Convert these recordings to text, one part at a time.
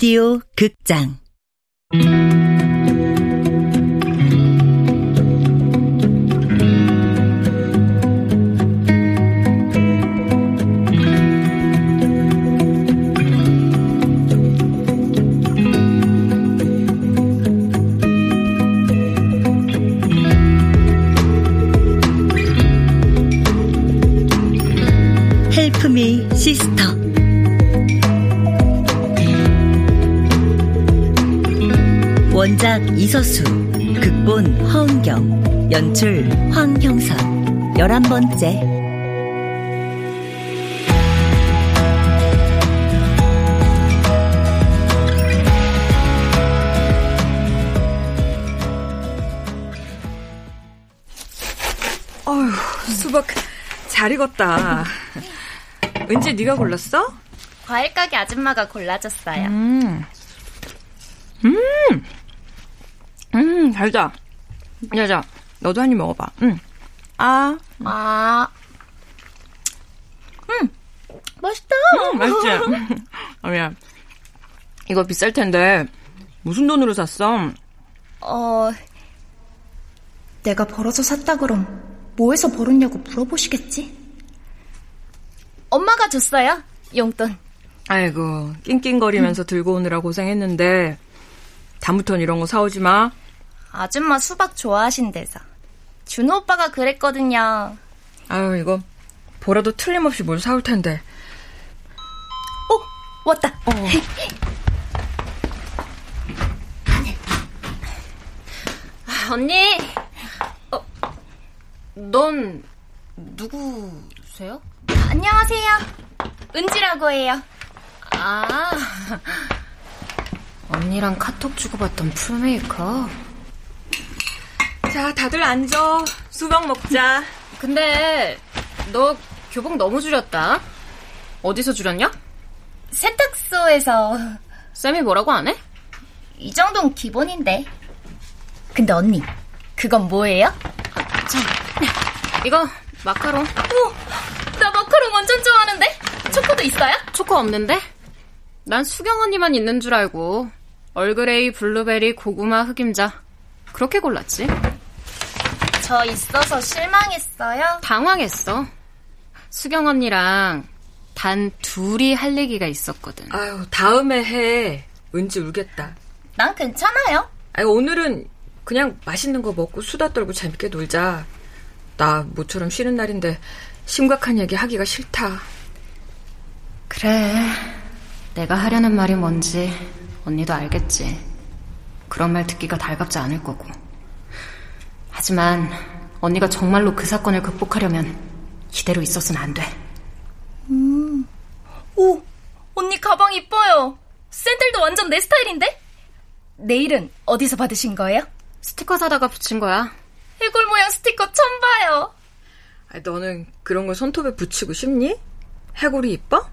라디오 극장. 헬프미 시스터 원작 이서수 극본 허은경 연출 황형선 열한 번째 어휴, 수박 잘 익었다. 은지 네가 골랐어? 과일 가게 아줌마가 골라줬어요. 음. 음. 음, 달다. 야자, 너도 한 입 먹어봐. 음. 아. 아, 음, 맛있다. 음, 맛있지? 아미야. 이거 비쌀 텐데, 무슨 돈으로 샀어? 어, 내가 벌어서 샀다 그럼 뭐해서 벌었냐고 물어보시겠지? 엄마가 줬어요, 용돈. 아이고, 낑낑거리면서 들고 오느라 고생했는데, 다음부턴 이런 거 사오지 마. 아줌마 수박 좋아하신대서. 준호 오빠가 그랬거든요. 아유, 이거, 보라도 틀림없이 뭘 사올 텐데. 어, 왔다. 언니, 어, 넌 누구세요? 안녕하세요. 은지라고 해요. 아, 언니랑 카톡 주고받던 풀메이커. 자, 다들 앉아. 수박 먹자. 근데 너 교복 너무 줄였다. 어디서 줄였냐? 세탁소에서. 쌤이 뭐라고 안 해? 이 정도는 기본인데. 근데 언니, 그건 뭐예요? 참, 이거 마카롱. 오, 나 마카롱 완전 좋아하는데. 초코도 있어요? 초코 없는데? 난 수경 언니만 있는 줄 알고 얼그레이, 블루베리, 고구마, 흑임자 그렇게 골랐지. 저 있어서 실망했어요? 당황했어. 수경 언니랑 단 둘이 할 얘기가 있었거든. 아유, 다음에 해. 은지 울겠다. 난 괜찮아요. 아유, 오늘은 그냥 맛있는 거 먹고 수다 떨고 재밌게 놀자. 나 모처럼 쉬는 날인데 심각한 얘기 하기가 싫다. 그래. 내가 하려는 말이 뭔지 언니도 알겠지. 그런 말 듣기가 달갑지 않을 거고. 하지만 언니가 정말로 그 사건을 극복하려면 이대로 있어서는 안 돼. 음. 오, 언니 가방 이뻐요. 샌들도 완전 내 스타일인데? 내일은 어디서 받으신 거예요? 스티커 사다가 붙인 거야. 해골 모양 스티커 처음 봐요. 아, 너는 그런 걸 손톱에 붙이고 싶니? 해골이 이뻐?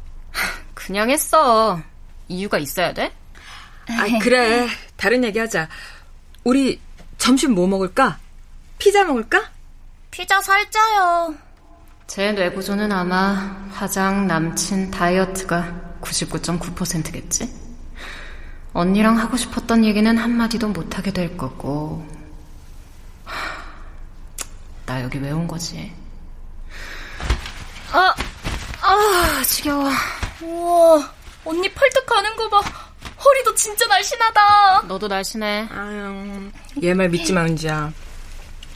그냥 했어. 이유가 있어야 돼? 아, 그래. 다른 얘기 하자. 우리 점심 뭐 먹을까? 피자 먹을까? 피자 살쪄요. 제 뇌구조는 아마 화장, 남친, 다이어트가 99.9%겠지? 언니랑 하고 싶었던 얘기는 한마디도 못하게 될 거고. 하, 나 여기 왜 온 거지? 아, 아, 지겨워. 우와, 언니 팔뚝 가는 거 봐. 허리도 진짜 날씬하다. 너도 날씬해. 아유, 얘 말 믿지 마, 은지야.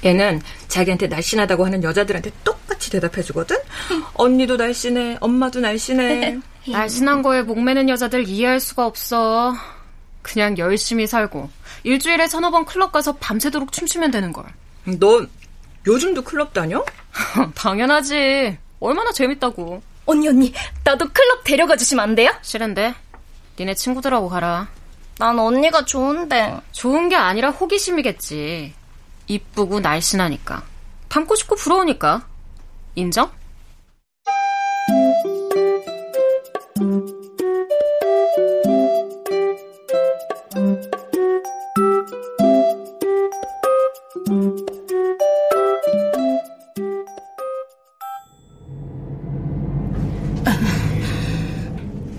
얘는 자기한테 날씬하다고 하는 여자들한테 똑같이 대답해주거든? 언니도 날씬해, 엄마도 날씬해. 날씬한 거에 목매는 여자들 이해할 수가 없어. 그냥 열심히 살고 일주일에 서너 번 클럽 가서 밤새도록 춤추면 되는 걸. 너 요즘도 클럽 다녀? 당연하지. 얼마나 재밌다고. 언니 언니, 나도 클럽 데려가 주시면 안 돼요? 싫은데. 니네 친구들하고 가라. 난 언니가 좋은데. 좋은 게 아니라 호기심이겠지. 이쁘고 날씬하니까. 닮고 싶고 부러우니까. 인정?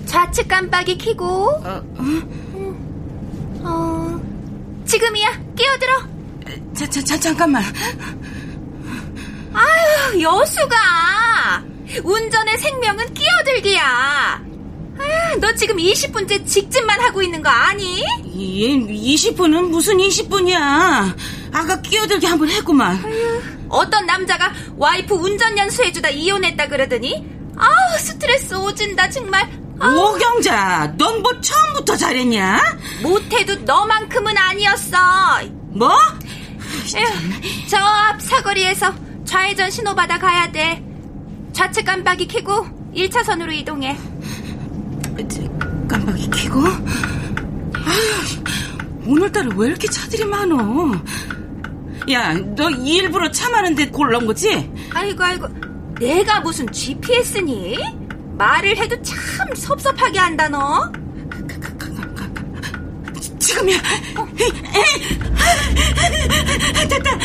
좌측 깜빡이 키고 어, 어. 어 지금이야 끼어들어 자, 자, 자, 잠깐만. 아유, 여수가. 운전의 생명은 끼어들기야. 아유, 너 지금 20분째 직진만 하고 있는 거 아니? 이, 20분은 무슨 20분이야. 아까 끼어들게 한번 했구만. 아유, 어떤 남자가 와이프 운전 연수해주다 이혼했다 그러더니 아우 스트레스 오진다 정말. 아우. 오경자, 넌 뭐 처음부터 잘했냐? 못해도 너만큼은 아니었어. 뭐? 에휴, 저 앞 사거리에서 좌회전 신호 받아 가야 돼. 좌측 깜빡이 켜고 1차선으로 이동해. 깜빡이 켜고? 아휴, 오늘따라 왜 이렇게 차들이 많어? 야, 너 일부러 차 많은데 골라온 거지? 아이고, 아이고. 내가 무슨 GPS니? 말을 해도 참 섭섭하게 한다, 너. 지금이야. 어. 됐다.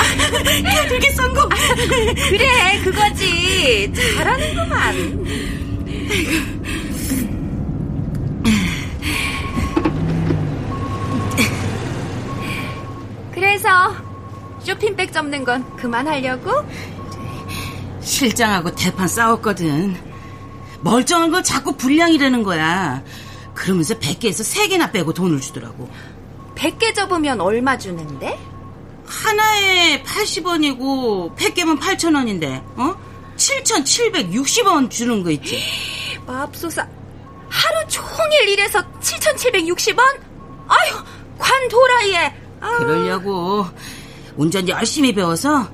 끼어들게 성공. 그래, 그거지. 잘하는구만. 그래서 쇼핑백 접는 건 그만하려고? 실장하고 대판 싸웠거든. 멀쩡한 걸 자꾸 불량이라는 거야. 그러면서 100개에서 3개나 빼고 돈을 주더라고. 100개 접으면 얼마 주는데? 하나에 80원이고 100개면 8,000원인데, 어? 7,760원 주는 거 있지. 맙소사. 하루 종일 일해서 7,760원? 아유, 관 도라이에. 아. 그러려고 운전 열심히 배워서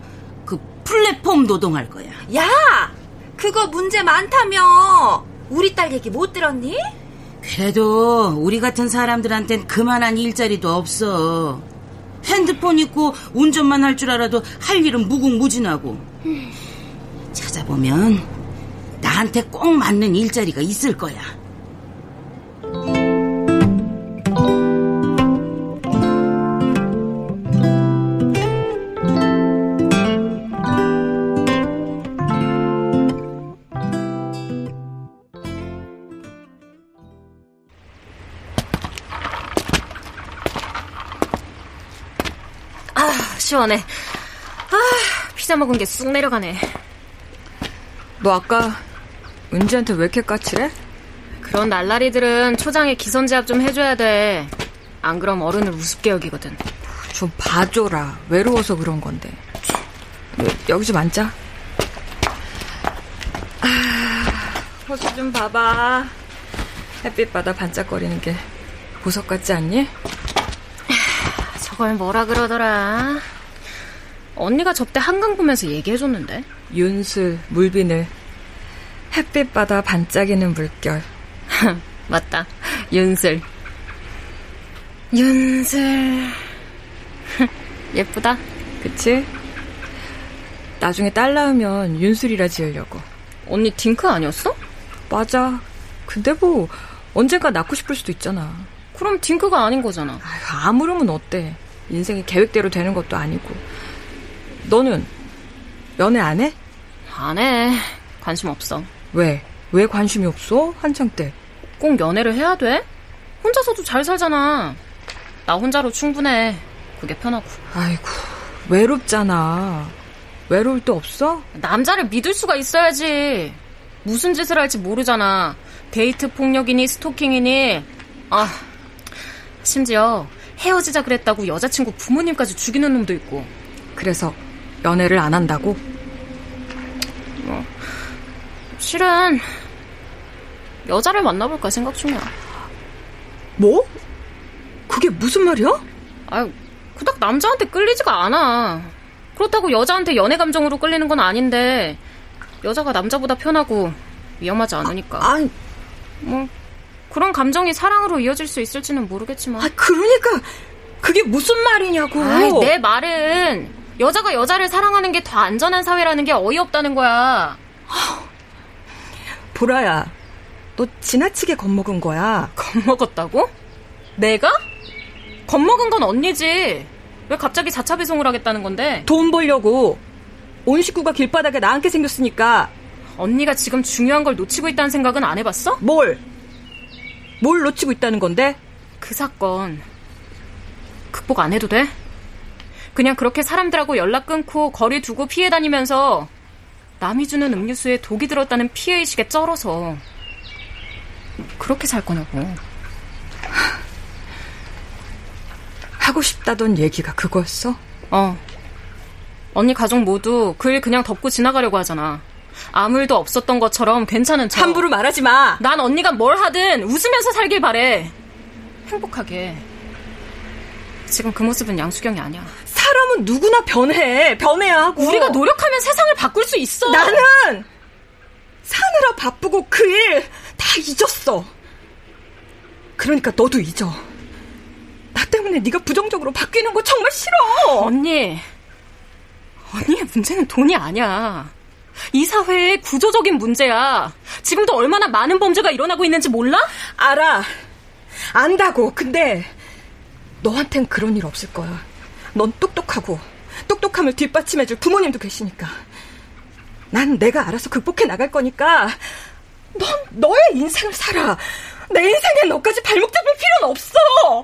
그 플랫폼 노동할 거야. 야! 그거 문제 많다며. 우리 딸 얘기 못 들었니? 그래도 우리 같은 사람들한텐 그만한 일자리도 없어. 핸드폰 있고 운전만 할 줄 알아도 할 일은 무궁무진하고. 찾아보면 나한테 꼭 맞는 일자리가 있을 거야. 시원해. 아, 피자 먹은 게 쑥 내려가네. 너 아까 은지한테 왜 이렇게 까칠해? 그런 날라리들은 초장에 기선제압 좀 해줘야 돼. 안 그럼 어른을 우습게 여기거든. 좀 봐줘라. 외로워서 그런 건데. 여기 좀 앉자. 아, 호수 좀 봐봐. 햇빛바다 반짝거리는 게 보석 같지 않니? 저걸 뭐라 그러더라. 언니가 접대 한강 보면서 얘기해줬는데. 윤슬, 물비늘, 햇빛 바다 반짝이는 물결. 맞다. 윤슬. 윤슬. 예쁘다. 그치? 나중에 딸 낳으면 윤슬이라 지으려고. 언니 딩크 아니었어? 맞아. 근데 뭐 언젠가 낳고 싶을 수도 있잖아. 그럼 딩크가 아닌 거잖아. 아휴, 아무름은 어때? 인생이 계획대로 되는 것도 아니고. 너는 연애 안 해? 안 해. 관심 없어. 왜? 왜 관심이 없어? 한창 때. 꼭 연애를 해야 돼? 혼자서도 잘 살잖아. 나 혼자로 충분해. 그게 편하고. 아이고, 외롭잖아. 외로울 때 없어? 남자를 믿을 수가 있어야지. 무슨 짓을 할지 모르잖아. 데이트 폭력이니 스토킹이니. 아, 심지어 헤어지자 그랬다고 여자친구 부모님까지 죽이는 놈도 있고. 그래서 연애를 안 한다고? 어, 실은 여자를 만나볼까 생각 중이야. 뭐? 그게 무슨 말이야? 아유, 그닥 남자한테 끌리지가 않아. 그렇다고 여자한테 연애 감정으로 끌리는 건 아닌데 여자가 남자보다 편하고 위험하지 않으니까. 아, 아니, 뭐 그런 감정이 사랑으로 이어질 수 있을지는 모르겠지만. 아, 그러니까 그게 무슨 말이냐고. 아이, 내 말은 여자가 여자를 사랑하는 게 더 안전한 사회라는 게 어이없다는 거야. 보라야, 너 지나치게 겁먹은 거야. 겁먹었다고? 내가? 겁먹은 건 언니지. 왜 갑자기 자차 배송을 하겠다는 건데? 돈 벌려고. 온 식구가 길바닥에 나앉게 생겼으니까. 언니가 지금 중요한 걸 놓치고 있다는 생각은 안 해봤어? 뭘? 뭘 놓치고 있다는 건데? 그 사건 극복 안 해도 돼? 그냥 그렇게 사람들하고 연락 끊고 거리 두고 피해 다니면서 남이 주는 음료수에 독이 들었다는 피해의식에 쩔어서 그렇게 살 거냐고. 하고 싶다던 얘기가 그거였어? 어. 언니 가족 모두 그 일 그냥 덮고 지나가려고 하잖아. 아무 일도 없었던 것처럼 괜찮은 척. 함부로 말하지 마. 난 언니가 뭘 하든 웃으면서 살길 바래. 행복하게. 지금 그 모습은 양수경이 아니야. 사람은 누구나 변해. 변해야 하고. 우리가 노력하면 세상을 바꿀 수 있어. 나는 사느라 바쁘고 그 일 다 잊었어. 그러니까 너도 잊어. 나 때문에 네가 부정적으로 바뀌는 거 정말 싫어. 언니. 언니의 문제는 돈이 아니야. 이 사회의 구조적인 문제야. 지금도 얼마나 많은 범죄가 일어나고 있는지 몰라? 알아. 안다고. 근데 너한텐 그런 일 없을 거야. 넌 똑똑하고 똑똑함을 뒷받침해줄 부모님도 계시니까. 난 내가 알아서 극복해 나갈 거니까 넌 너의 인생을 살아. 내 인생에 너까지 발목 잡을 필요는 없어.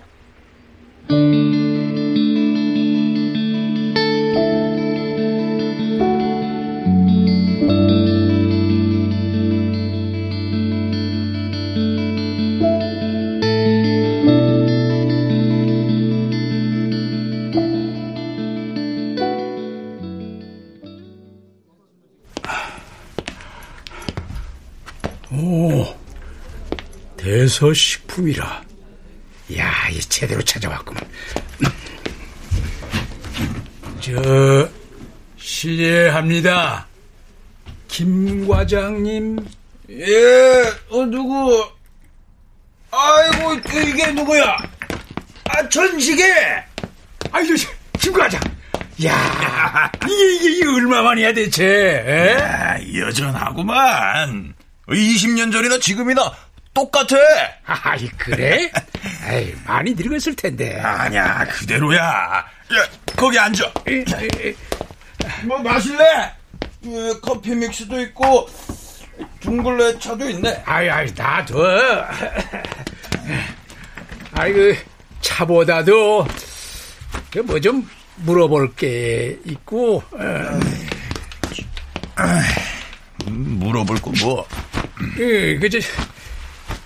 대서식품이라. 야, 이 제대로 찾아왔구만. 저, 실례합니다. 김 과장님. 예, 어, 누구? 아이고, 이게 누구야? 아, 전시계! 아이고, 김 과장. 야, 이게, 이게, 이게 얼마만이야, 대체? 야, 여전하구만. 20년 전이나 지금이나 똑같아. 아이, 그래? 아이, 많이 늙었을 텐데. 아니야, 그대로야. 야, 거기 앉아. 뭐 마실래? 예, 커피 믹스도 있고 둥글레 차도 있네. 아이, 아이, 놔둬. 아이고, 차보다도 뭐 좀 물어볼 게 있고. 어. 물어볼 거 뭐? 예, 그저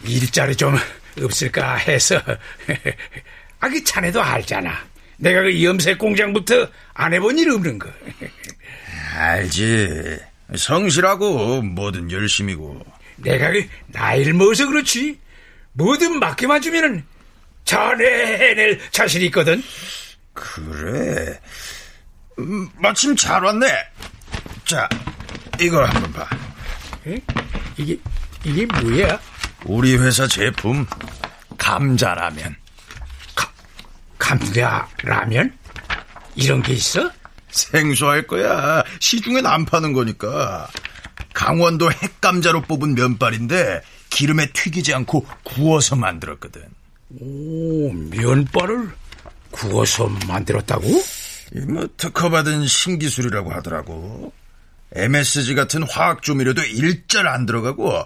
일자리 좀 없을까 해서. 아, 그 자네도 알잖아. 내가 그 염색 공장부터 안 해본 일 없는 거. 알지. 성실하고 뭐든 열심이고. 내가 그 나이를 먹어서 그렇지. 뭐든 맡겨만 주면은 잘해낼 자신 있거든. 그래. 음, 마침 잘 왔네. 자, 이걸 한번 봐. 에? 이게 이게 뭐야? 우리 회사 제품 감자라면. 가, 감자라면? 이런 게 있어? 생소할 거야. 시중엔 안 파는 거니까. 강원도 핵감자로 뽑은 면발인데 기름에 튀기지 않고 구워서 만들었거든. 오, 면발을 구워서 만들었다고? 뭐 특허받은 신기술이라고 하더라고. MSG 같은 화학 조미료도 일절 안 들어가고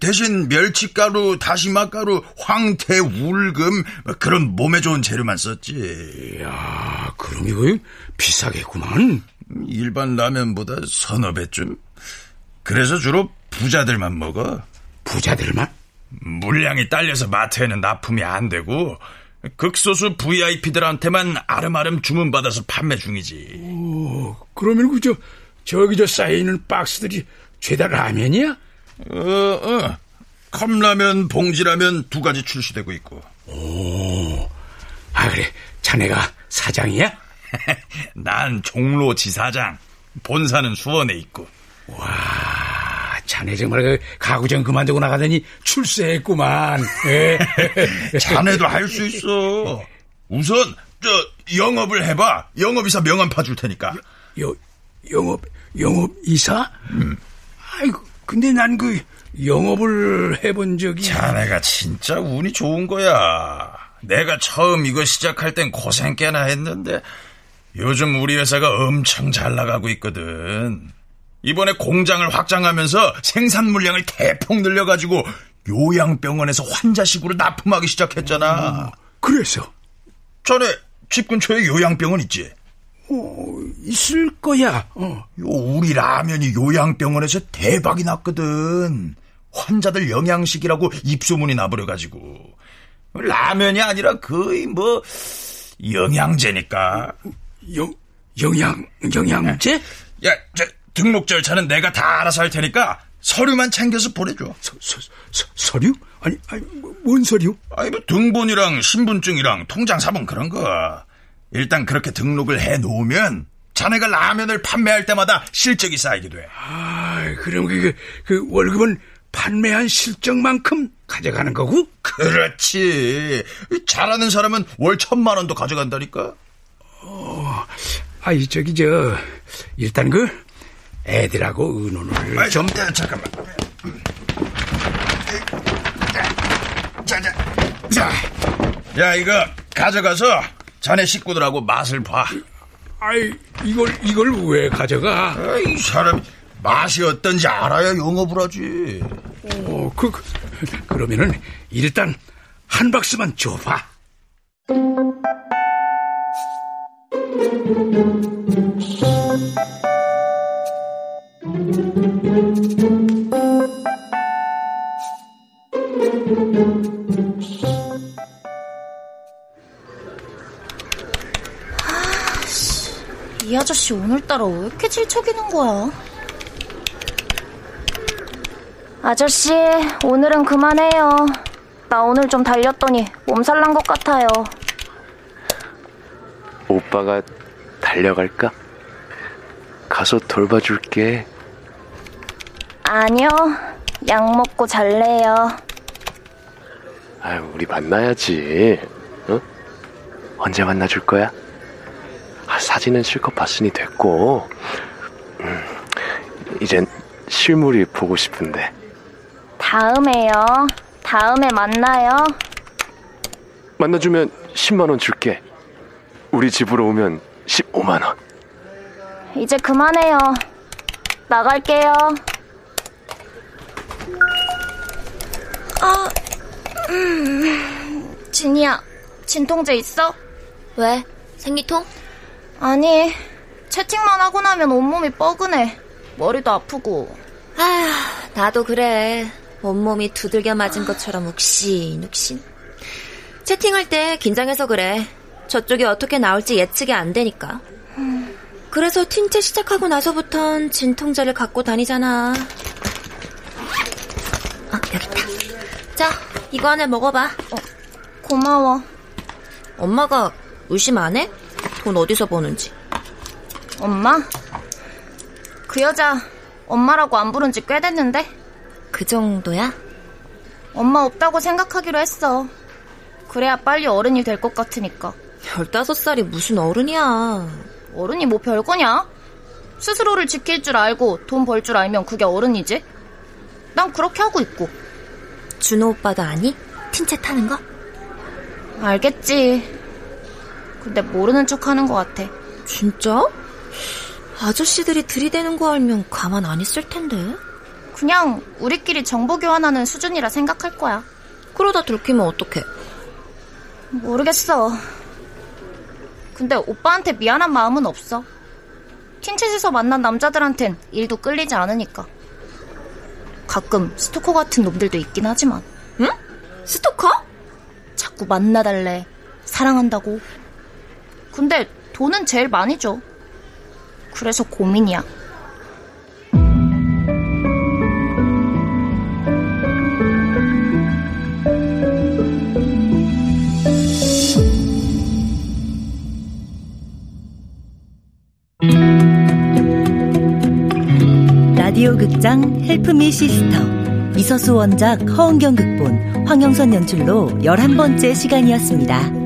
대신 멸치가루, 다시마가루, 황태, 울금 뭐 그런 몸에 좋은 재료만 썼지. 이야, 그럼 이거 비싸겠구만. 일반 라면보다 서너 배쯤. 그래서 주로 부자들만 먹어. 부자들만? 물량이 딸려서 마트에는 납품이 안 되고 극소수 VIP들한테만 아름아름 주문받아서 판매 중이지. 오, 그러면 그저 저기 저 쌓여있는 박스들이 죄다 라면이야? 어, 어. 컵라면, 봉지라면 두 가지 출시되고 있고. 오, 아 그래, 자네가 사장이야? 난 종로 지사장. 본사는 수원에 있고. 와, 자네 정말 그 가구점 그만두고 나가더니 출세했구만. 예. 자네도 할 수 있어. 우선 저 영업을 해봐. 영업이사 명함 파줄 테니까. 여, 영업 영업 이사? 음. 아이고, 근데 난 그 영업을 해본 적이 자네가 진짜 운이 좋은 거야. 내가 처음 이거 시작할 땐 고생 꽤나 했는데 요즘 우리 회사가 엄청 잘 나가고 있거든. 이번에 공장을 확장하면서 생산 물량을 대폭 늘려가지고 요양병원에서 환자식으로 납품하기 시작했잖아. 그래서 전에 집 근처에 요양병원 있지? 어, 있을 거야. 어. 우리 라면이 요양병원에서 대박이 났거든. 환자들 영양식이라고 입소문이 나버려가지고. 라면이 아니라 거의 뭐, 영양제니까. 영, 영양, 영양제? 야, 저, 등록 절차는 내가 다 알아서 할 테니까 서류만 챙겨서 보내줘. 서, 서, 서, 서류? 아니, 아니, 뭐, 뭔 서류? 아니, 뭐, 등본이랑 신분증이랑 통장 사본 그런 거. 일단 그렇게 등록을 해 놓으면 자네가 라면을 판매할 때마다 실적이 쌓이게 돼. 아, 그럼 그, 그 월급은 판매한 실적만큼 가져가는 거고? 그렇지. 잘하는 사람은 월 천만 원도 가져간다니까. 어, 아이, 저기, 저, 일단 그, 애들하고 의논을 아이, 좀. 야, 잠깐만. 자, 자, 자. 야, 이거 가져가서 자네 식구들하고 맛을 봐. 아이, 이걸, 이걸 왜 가져가? 이 사람 맛이 어떤지 알아야 영업을 하지. 어, 그, 그, 그러면은 일단 한 박스만 줘봐. 이 아저씨 오늘따라 왜 이렇게 질척이는 거야? 아저씨, 오늘은 그만해요. 나 오늘 좀 달렸더니 몸살 난 것 같아요. 오빠가 달려갈까? 가서 돌봐줄게. 아니요, 약 먹고 잘래요. 아유, 우리 만나야지. 어? 언제 만나줄 거야? 아, 사진은 실컷 봤으니 됐고, 음, 이젠 실물이 보고 싶은데. 다음에요. 다음에 만나요. 만나주면 10만원 줄게. 우리 집으로 오면 15만원. 이제 그만해요. 나갈게요. 아, 음, 진이야, 진통제 있어? 왜? 생리통? 아니, 채팅만 하고 나면 온몸이 뻐근해. 머리도 아프고. 아휴, 나도 그래. 온몸이 두들겨 맞은 것처럼 욱신욱신. 채팅할 때 긴장해서 그래. 저쪽이 어떻게 나올지 예측이 안 되니까. 그래서 틴트 시작하고 나서부턴 진통제를 갖고 다니잖아. 아, 여기 있다. 자, 이거 하나 먹어봐. 어, 고마워. 엄마가 의심 안 해? 돈 어디서 버는지. 엄마? 그 여자 엄마라고 안 부른 지 꽤 됐는데? 그 정도야? 엄마 없다고 생각하기로 했어. 그래야 빨리 어른이 될 것 같으니까. 15살이 무슨 어른이야. 어른이 뭐 별거냐? 스스로를 지킬 줄 알고 돈 벌 줄 알면 그게 어른이지. 난 그렇게 하고 있고. 준호 오빠도 아니? 틴체 타는 거? 알겠지. 근데 모르는 척 하는 것 같아. 진짜? 아저씨들이 들이대는 거 알면 가만 안 있을 텐데. 그냥 우리끼리 정보 교환하는 수준이라 생각할 거야. 그러다 들키면 어떡해? 모르겠어. 근데 오빠한테 미안한 마음은 없어. 틴챗에서 만난 남자들한텐 일도 끌리지 않으니까. 가끔 스토커 같은 놈들도 있긴 하지만. 응? 스토커? 자꾸 만나달래. 사랑한다고. 근데 돈은 제일 많이 줘. 그래서 고민이야. 라디오 극장 헬프미 시스터 이서수 원작 허은경 극본 황영선 연출로 11번째 시간이었습니다.